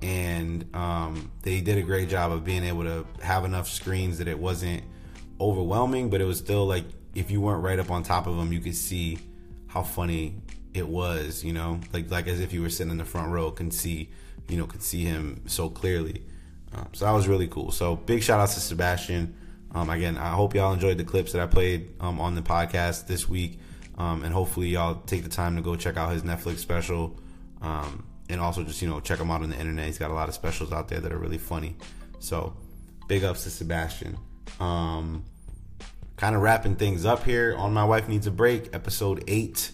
And um, they did a great job of being able to have enough screens that it wasn't overwhelming, but it was still like if you weren't right up on top of him, you could see how funny it was. You know, like like as if you were sitting in the front row, can see you know could see him so clearly. Um, so that was really cool. So big shout out to Sebastian. Um, again, I hope y'all enjoyed the clips that I played um, on the podcast this week, um, and hopefully y'all take the time to go check out his Netflix special, um, and also just you know check him out on the internet. He's got a lot of specials out there that are really funny. So, big ups to Sebastian. Um, kind of wrapping things up here on My Wife Needs a Break, episode eight.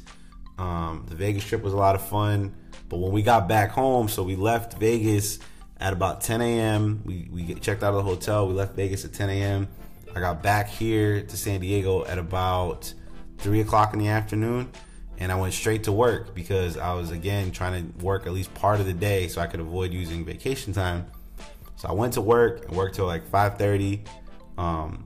Um, the Vegas trip was a lot of fun, but when we got back home, so we left Vegas at about 10 a.m. We, we checked out of the hotel. We left Vegas at 10 a.m. I got back here to San Diego at about three o'clock in the afternoon, and I went straight to work because I was again trying to work at least part of the day so I could avoid using vacation time. So I went to work and worked till like 5:30, um,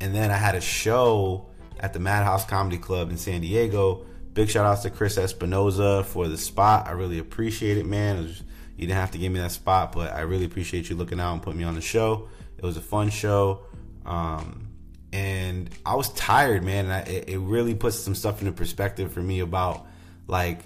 and then I had a show at the Madhouse Comedy Club in San Diego. Big shout outs to Chris Espinoza for the spot. I really appreciate it, man. It was, you didn't have to give me that spot, but I really appreciate you looking out and putting me on the show. It was a fun show. Um, and I was tired, man. And I, it, really puts some stuff into perspective for me about like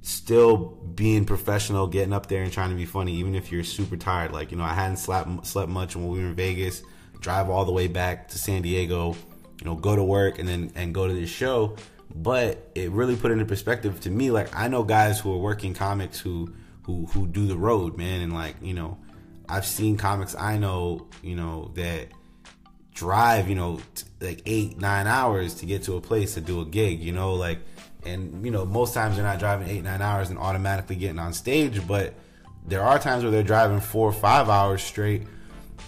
still being professional, getting up there and trying to be funny, even if you're super tired. Like, you know, I hadn't slept, slept much when we were in Vegas, drive all the way back to San Diego, you know, go to work and then, and go to this show. But it really put into perspective to me. Like, I know guys who are working comics who, who, who do the road, man. And like, you know, I've seen comics I know, you know, that, drive, you know, t- like eight, nine hours to get to a place to do a gig, you know, like, and, you know, most times they're not driving eight, nine hours and automatically getting on stage, but there are times where they're driving four or five hours straight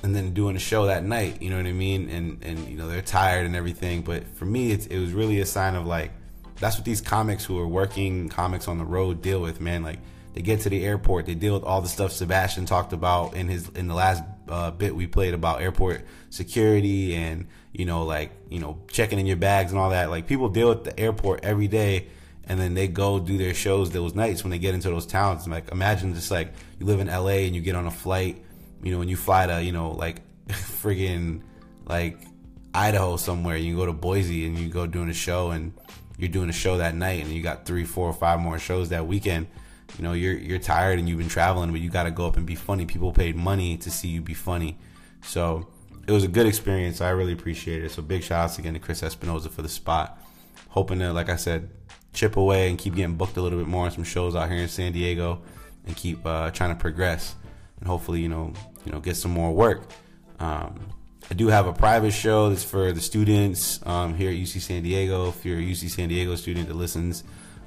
and then doing a show that night, you know what I mean? And, and, you know, they're tired and everything. But for me, it's, it was really a sign of like, that's what these comics who are working comics on the road deal with, man. Like, they get to the airport, they deal with all the stuff Sebastian talked about in his in the last uh, bit we played about airport security and you know like you know checking in your bags and all that. Like people deal with the airport every day, and then they go do their shows those nights when they get into those towns. Like imagine just like you live in L.A. and you get on a flight, you know, and you fly to you know like friggin' like Idaho somewhere. You go to Boise and you go doing a show and you're doing a show that night and you got three, four, or five more shows that weekend you know you're you're tired and you've been traveling but you got to go up and be funny. People paid money to see you be funny. So it was a good experience. I really appreciate it. So big shout outs again to chris espinoza for the spot. Hoping to like i said chip away and keep getting booked a little bit more on some shows out here in san diego and keep uh, trying to progress and hopefully you know you know get some more work. Um, I do have a private show that's for the students um, here at UC San Diego. If you're a UC San Diego student that listens,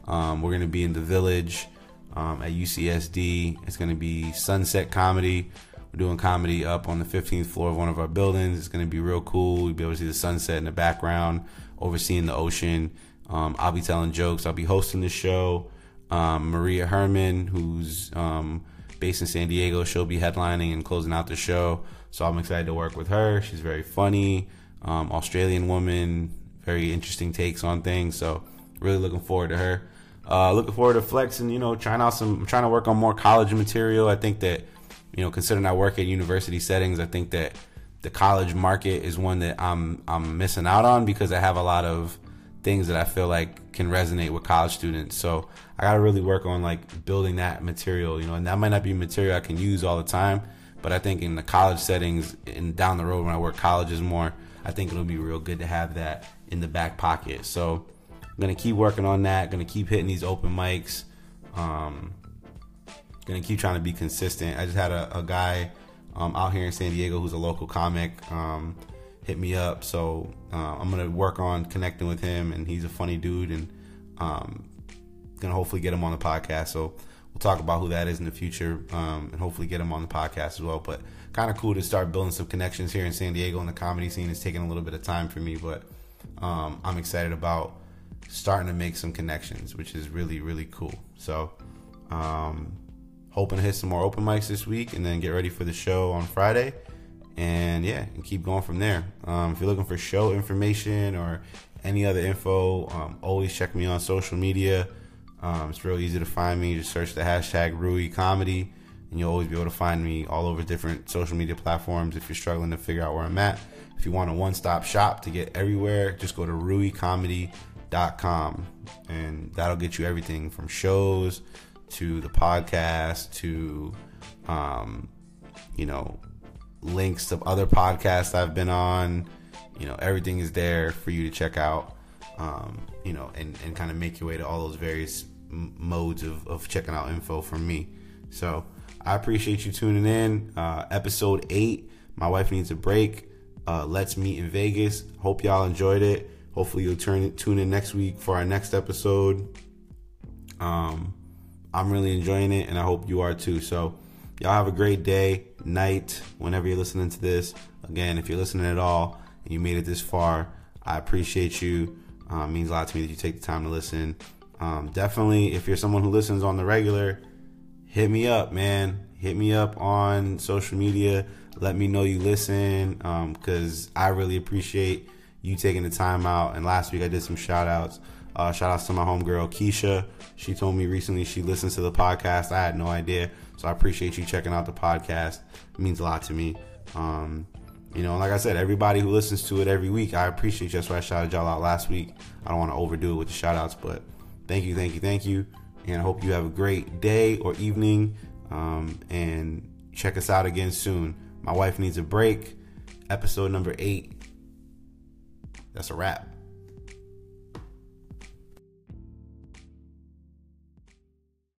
um, we're going to be in the Village um, at UCSD. It's going to be Sunset Comedy. We're doing comedy up on the 15th floor of one of our buildings. It's going to be real cool. You'll be able to see the sunset in the background, overseeing the ocean. Um, I'll be telling jokes. I'll be hosting the show. Um, Maria Herman, who's um, based in San Diego, she'll be headlining and closing out the show. So I'm excited to work with her. She's very funny, um, Australian woman, very interesting takes on things. So really looking forward to her. Uh, looking forward to flexing, you know, trying out some, trying to work on more college material. I think that you know, considering I work at university settings, I think that the college market is one that I'm I'm missing out on because I have a lot of things that I feel like can resonate with college students. So I got to really work on like building that material, you know, and that might not be material I can use all the time, but I think in the college settings and down the road when I work colleges more, I think it'll be real good to have that in the back pocket. So Gonna keep working on that. Gonna keep hitting these open mics. Um, gonna keep trying to be consistent. I just had a, a guy um, out here in San Diego who's a local comic um, hit me up, so uh, I'm gonna work on connecting with him, and he's a funny dude, and um, gonna hopefully get him on the podcast. So we'll talk about who that is in the future, um, and hopefully get him on the podcast as well. But kind of cool to start building some connections here in San Diego, and the comedy scene is taking a little bit of time for me, but um, I'm excited about starting to make some connections, which is really really cool. So. Um, hoping to hit some more open mics this week and then get ready for the show on Friday. And yeah, and keep going from there. Um, if you're looking for show information or any other info, um, always check me on social media. Um, it's real easy to find me. Just search the hashtag Rui Comedy, and you'll always be able to find me all over different social media platforms if you're struggling to figure out where I'm at. If you want a one stop shop to get everywhere, just go to ruicomedy.com, and that'll get you everything from shows to the podcast to um, you know links to other podcasts I've been on. You know everything is there for you to check out. Um, you know and, and kind of make your way to all those various m- modes of, of checking out info from me. So I appreciate you tuning in. Uh, episode eight. My wife needs a break. Uh, let's meet in Vegas. Hope y'all enjoyed it. Hopefully you'll turn tune in next week for our next episode. Um, I'm really enjoying it, and I hope you are too. So, y'all have a great day, night, whenever you're listening to this. Again, if you're listening at all and you made it this far, I appreciate you. Um, means a lot to me that you take the time to listen. Um, definitely, if you're someone who listens on the regular, hit me up, man. Hit me up on social media. Let me know you listen because um, I really appreciate you taking the time out. And last week I did some shout outs. Uh, shout outs to my homegirl Keisha. She told me recently she listens to the podcast. I had no idea. So I appreciate you checking out the podcast. It means a lot to me. Um, you know, like I said, everybody who listens to it every week, I appreciate you. That's why I shouted y'all out last week. I don't want to overdo it with the shout outs, but thank you, thank you, thank you. And I hope you have a great day or evening. Um, and check us out again soon. My wife needs a break. Episode number eight. That's a wrap.